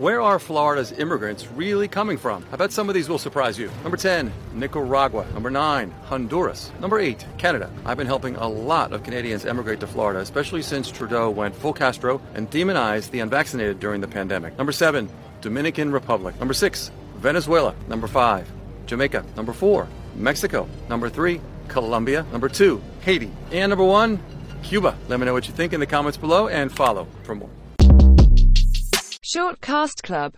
Where are Florida's immigrants really coming from? I bet some of these will surprise you. Number 10, Nicaragua. Number 9, Honduras. Number 8, Canada. I've been helping a lot of Canadians emigrate to Florida, especially since Trudeau went full Castro and demonized the unvaccinated during the pandemic. Number 7, Dominican Republic. Number 6, Venezuela. Number 5, Jamaica. Number 4, Mexico. Number 3, Colombia. Number 2, Haiti. And number 1, Cuba. Let me know what you think in the comments below and follow for more. Short Cast Club